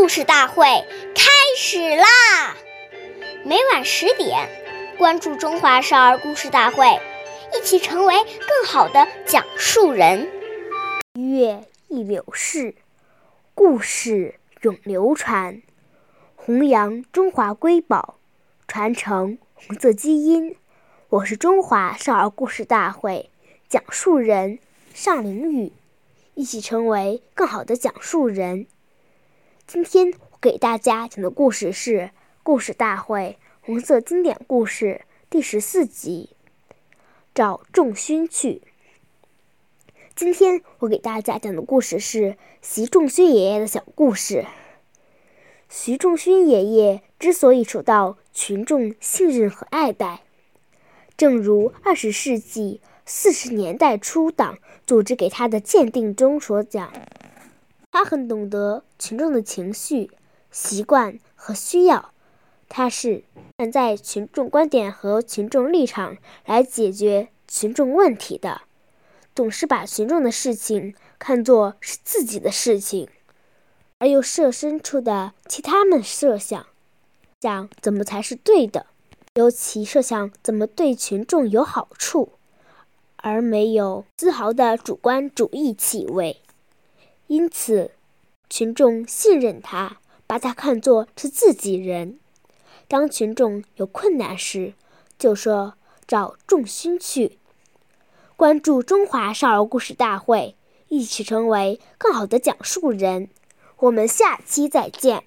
故事大会开始啦！每晚十点，关注《中华少儿故事大会》，一起成为更好的讲述人。月忆柳逝，故事永流传，弘扬中华瑰宝，传承红色基因。我是中华少儿故事大会讲述人尚凌宇，一起成为更好的讲述人。今天我给大家讲的故事是《故事大会红色经典故事》第十四集《找仲勋去》。今天我给大家讲的故事是习仲勋爷爷的小故事。习仲勋爷爷之所以受到群众信任和爱戴，正如二十世纪四十年代初党组织给他的鉴定中所讲。他很懂得群众的情绪、习惯和需要，他是站在群众观点和群众立场来解决群众问题的，总是把群众的事情看作是自己的事情，而又设身处地替他们设想，想怎么才是对的，尤其设想怎么对群众有好处，而没有丝毫的主观主义气味。因此，群众信任他，把他看作是自己人。当群众有困难时，就说找仲勋去。关注中华少儿故事大会，一起成为更好的讲述人。我们下期再见。